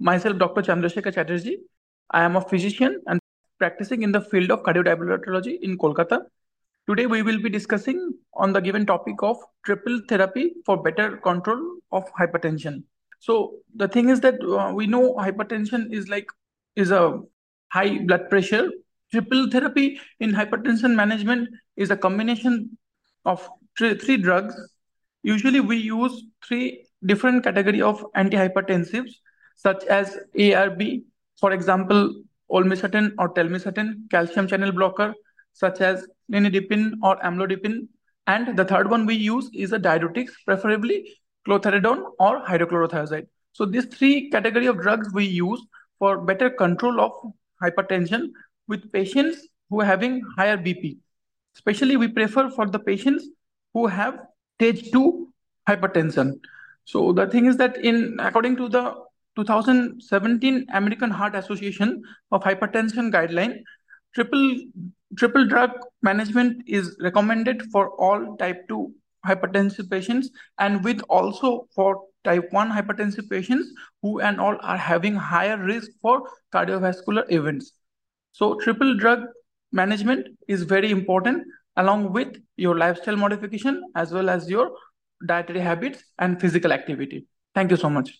Myself, Dr. Chandrasekhar Chatterjee. I am a physician and practicing in the field of cardiodiabetology in Kolkata. Today, we will be discussing on the given topic of triple therapy for better control of hypertension. So the thing is that uh, we know hypertension is like is a high blood pressure. Triple therapy in hypertension management is a combination of three, three drugs. Usually, we use three different category of antihypertensives such as ARB, for example, olmesartan or telmisartan, calcium channel blocker, such as ninidipine or amlodipine. And the third one we use is a diuretics, preferably chlorthalidone or hydrochlorothiazide. So these three category of drugs we use for better control of hypertension with patients who are having higher BP. Especially we prefer for the patients who have stage 2 hypertension. So the thing is that in according to the 2017 American Heart Association of Hypertension guideline, triple triple drug management is recommended for all type 2 hypertensive patients and with also for type 1 hypertensive patients who and all are having higher risk for cardiovascular events. So triple drug management is very important along with your lifestyle modification as well as your dietary habits and physical activity. Thank you so much.